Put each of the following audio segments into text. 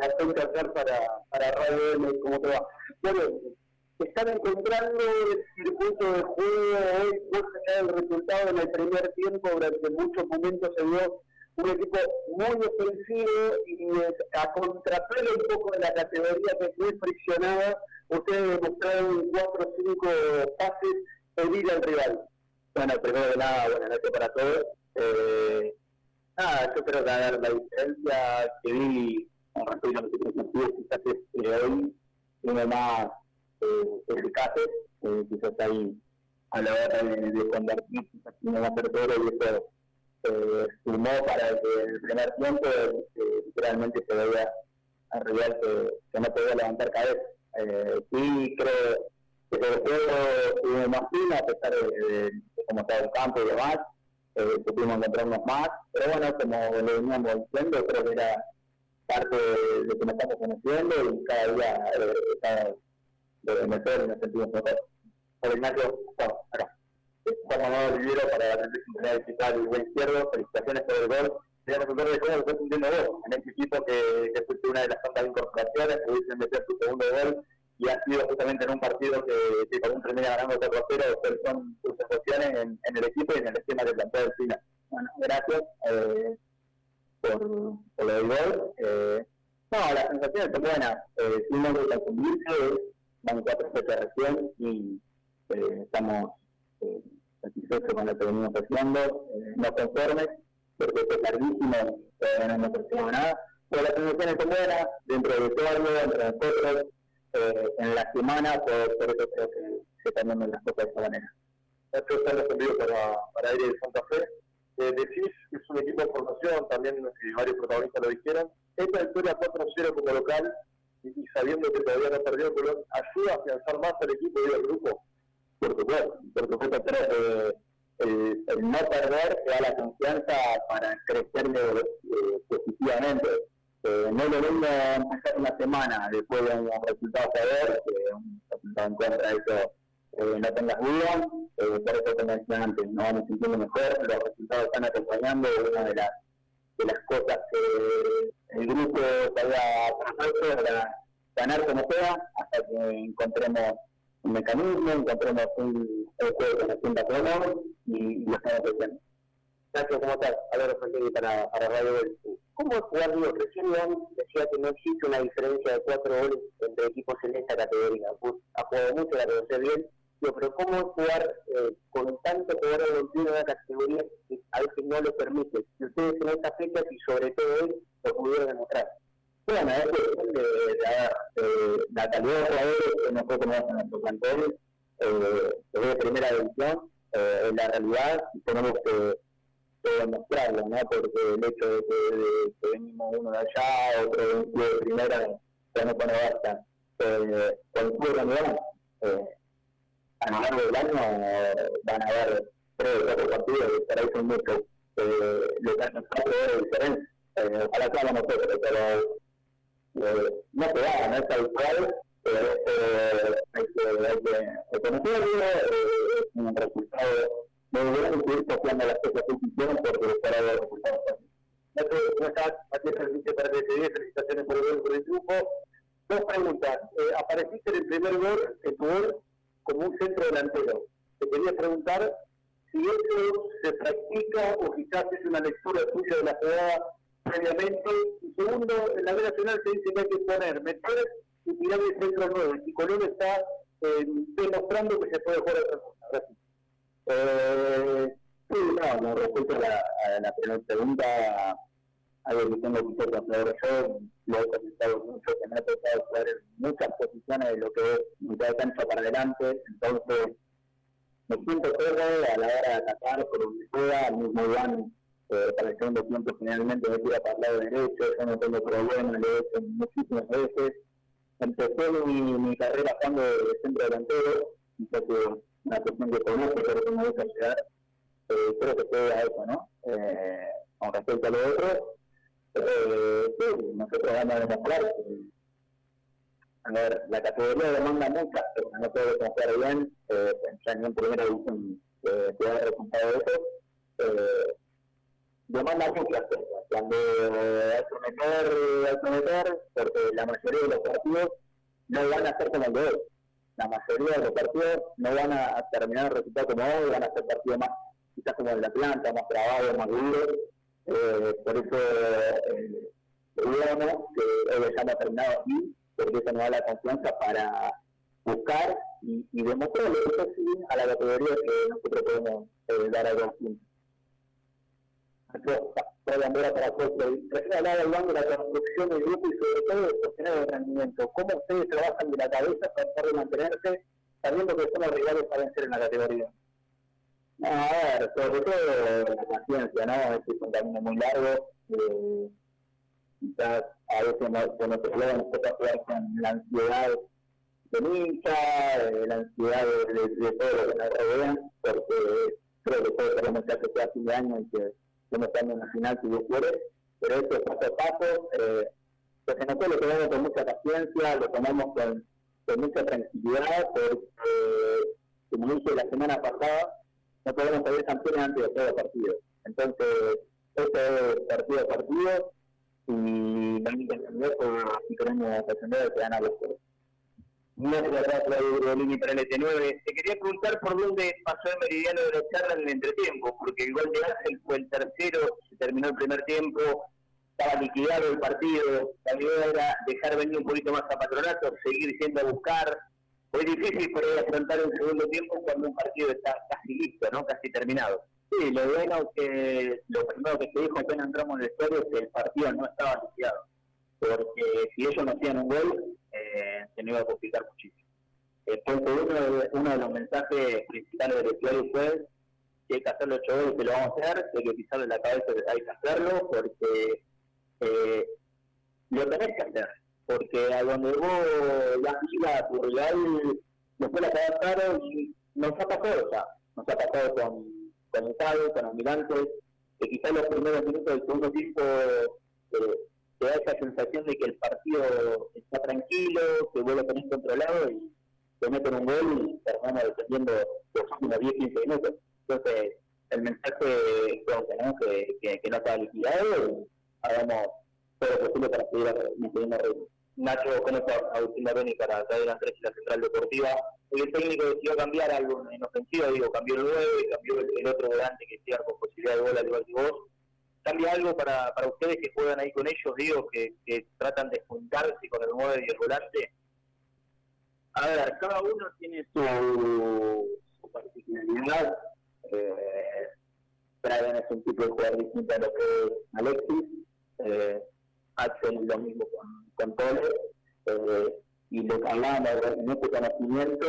a hacer para, para Radio M, ¿cómo te va? Bueno, están encontrando el circuito de juego hoy, más resultado en el primer tiempo, durante muchos momentos se vio un equipo muy ofensivo y a contrapelo un poco de la categoría que es muy friccionada, ustedes demostraron cuatro o cinco pases pedir al rival. Bueno, primero de nada, buenas noches para todos. Eh, nada, yo creo que a ver, la diferencia que vi a los quizás es que hoy uno más eh, eh, quizás ahí a la hora de, de convertir, quizás uno a todo y eso eh, sumó para que el primer tiempo eh, literalmente se veía rival que, no podía levantar cabeza. Eh, sí creo que el juego tuvimos más fino a pesar de, cómo estaba el campo y demás, eh, pudimos encontrarnos más, pero bueno, como lo veníamos diciendo, creo que era parte de lo que nos estamos conociendo y cada día eh, cada, de mejor y nos sentimos mejor. Por Ignacio, bueno, acá. Juan Manuel Rivero para la Central Digital y buen izquierdo, felicitaciones por el gol. Quería recordar de cómo lo estás sintiendo vos en este equipo que, que fuiste una de las tantas incorporaciones, pudiste meter tu segundo gol y ha sido justamente en un partido que, que con un termina ganando 4 0, son tus asociaciones en, en, el equipo y en el esquema que planteó el final. Bueno, gracias eh, por, del gol. Eh, no, las sensaciones son buenas. Eh, si uno de confundirse, van cuatro fechas recién y eh, estamos eh, satisfechos con lo que venimos haciendo, eh, no conformes, porque es larguísimo, no hemos conseguido nada. Pero las sensaciones son buenas, dentro de todo, entre nosotros, eh, en la semana, por, por eso que se están dando las cosas de esta manera. Esto está respondido para, para Aire de Santa Fe. Decís un equipo de formación, también eh, varios protagonistas lo dijeron. Esta victoria 4-0 como local y, sabiendo que todavía no perdió Colón, ¿ayuda a afianzar más al equipo y al grupo? Por supuesto, por supuesto, pero eh, el, el, no perder te da la confianza para crecer eh, positivamente eh, no lo mismo empezar una semana después de un resultado favor, que un resultado en contra, eso eh, no tengas duda, eh, por eso como decía antes, nos vamos sintiendo mejor, los resultados están acompañando, una de las, de las cosas que el grupo había propuesto ganar como sea, hasta que encontremos un mecanismo, encontremos un, juego que nos sienta cómodo y, lo estamos haciendo. Gracias, ¿cómo estás? Álvaro Fontegui para, para Radio del ¿Cómo es jugar, digo, recién Iván decía que no existe una diferencia de cuatro goles entre equipos en esta categoría? Ha jugado mucho, la conoce bien, pero ¿cómo jugar eh, con tanto jugador de en una categoría que a veces no lo permite? Si ustedes en esta fecha y sobre todo él lo pudieron demostrar. Bueno, es cuestión de, la calidad de jugadores que nosotros tenemos en nuestro plantel, eh, de primera división, eh, la realidad tenemos que que demostrarlo, ¿no? Porque el hecho de que, venimos uno de allá, otro de de primera, ya no pone basta. Eh, con el eh, a lo largo del año van a haber tres o cuatro partidos que por ahí son muchos, eh, lo que hacen es diferente. Eh, ojalá sea nosotros, pero eh, no se da, no es habitual, pero eh, hay que, hay que reconocerlo, eh, es un resultado me hubieran seguir copiando las cosas que hicieron porque esperaba los resultados. ¿Cómo estás? Matías Servicio para DCD, felicitaciones por el gol por el grupo. Dos preguntas. Eh, apareciste en el primer gol, en tu gol, como un centro delantero. Te quería preguntar si eso se practica o quizás es una lectura tuya de la jugada previamente. Y segundo, en la B Nacional se dice que hay que poner, meter y tirar el centro nuevo. Y Colón está eh, demostrando que se puede jugar a otra cosa. Eh, sí, no, no, respecto a la, a la primera pregunta, algo que tengo que hacer yo, lo he comentado mucho, que me ha tocado jugar en muchas posiciones de lo que es mitad de cancha para adelante, entonces me siento cómodo a la hora de atacar por donde pueda, al mismo Iván eh, para el segundo tiempo generalmente me tira para el lado derecho, yo no tengo problema, lo he hecho muchísimas veces. Empecé mi, mi carrera jugando de centro delantero, entonces una cuestión que conozco, pero que me gusta llegar, eh, creo que puede a eso, ¿no? Eh, con respecto a lo otro, eh, sí, nosotros vamos a demostrar a ver, la categoría demanda muchas, pero no puede confiar bien, eh, ya en primera división eh, que ha resultado de eso, eh, demanda muchas cosas. Cuando hay que meter, hay que meter, porque la mayoría de los partidos no van a ser como el de hoy. La mayoría de los partidos no van a terminar el resultado como hoy, van a ser partidos más, quizás como el de Atlanta, más trabajo, más duro. Eh, por eso, eh, bueno que hoy ya terminado aquí, porque eso nos da la confianza para buscar y, y demostrar lo que es a la categoría que nosotros podemos eh, dar a los puntos para hablar del banco de la construcción del grupo y sobre todo de sostener el rendimiento. ¿Cómo ustedes trabajan de la cabeza para poder mantenerse sabiendo que son los rivales para vencer en la categoría? No, ver, sobre todo la paciencia, ¿no? Este es un camino muy largo. Eh, quizás a veces no, se nos problema nos toca jugar con la ansiedad de hincha, eh, la ansiedad de, de, de, todo lo que nos rodean, porque creo que todos queremos que hace fin de año y que estamos estando en la final si Dios quiere, pero esto es paso a paso, eh, nosotros lo tomamos con mucha paciencia, lo tomamos con, con mucha tranquilidad, porque, como dije la semana pasada, no podemos salir campeones antes de todo partido. Entonces, esto es partido a partido, y hay que entender si queremos defender que ganar los juegos. Gracias, Bolini, para el ET9. Te quería preguntar por dónde pasó el meridiano de la charla en el entretiempo, porque el gol de Ángel fue el tercero, se terminó el primer tiempo, estaba liquidado el partido, la idea era dejar venir un poquito más a Patronato, seguir yendo a buscar. Fue difícil poder afrontar un segundo tiempo cuando un partido está casi listo, ¿no? casi terminado. Sí, lo bueno que lo primero que se dijo apenas entramos en el estadio es que el partido no estaba liquidado, porque si ellos no hacían un gol, eh, se nos iba a complicar muchísimo. Entonces, uno de, uno de los mensajes principales del estudio fue que hay que hacer los ocho que lo vamos a hacer, hay que pisarle la cabeza que hay que hacerlo, porque eh, lo tenés que hacer. Porque a donde vos la fila, tu rival, después la cagaron y nos ha pasado ya. Nos ha pasado con, con Italia, con Almirantes, que quizás los primeros minutos del segundo tiempo eh, te da esa sensación de que el partido está tranquilo, que vuelve a tener controlado y te meten un gol y terminamos defendiendo los últimos 10-15 minutos. Entonces, el mensaje tenemos que, que, que no está liquidado y hagamos todo lo posible para seguir manteniendo ritmo. Nacho, con esta Agustín Beni para traer la y la central deportiva. El técnico decidió cambiar algo en ofensiva, digo, cambió el 9, cambió el, otro delante que sea con posibilidad de gol al igual que vos cambia algo para, ustedes que juegan ahí con ellos, digo, que, que tratan de juntarse con el 9 y el volante? A ver, cada uno tiene su, su particularidad. Eh, Brian es un tipo de jugador distinto a lo que es Alexis. Eh, Axel lo mismo con, con. Eh, y lo que hablamos en conocimiento,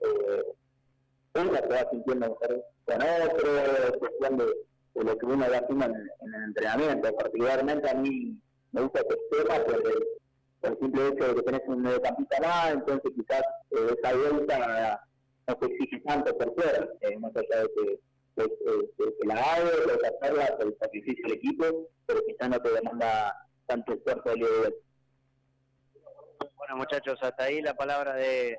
eh, uno se va sintiendo mejor con otro, cuestión de lo que uno va haciendo en, el entrenamiento. Particularmente a mí me gusta este tema por por el simple hecho de que tenés un mediocampista más, entonces quizás eh, esa vuelta no se exige tanto por fuera, eh, más allá de que, que, la hago, que hacerla, el sacrificio del equipo, pero quizás no te demanda tanto esfuerzo de Bueno muchachos, hasta ahí la palabra de,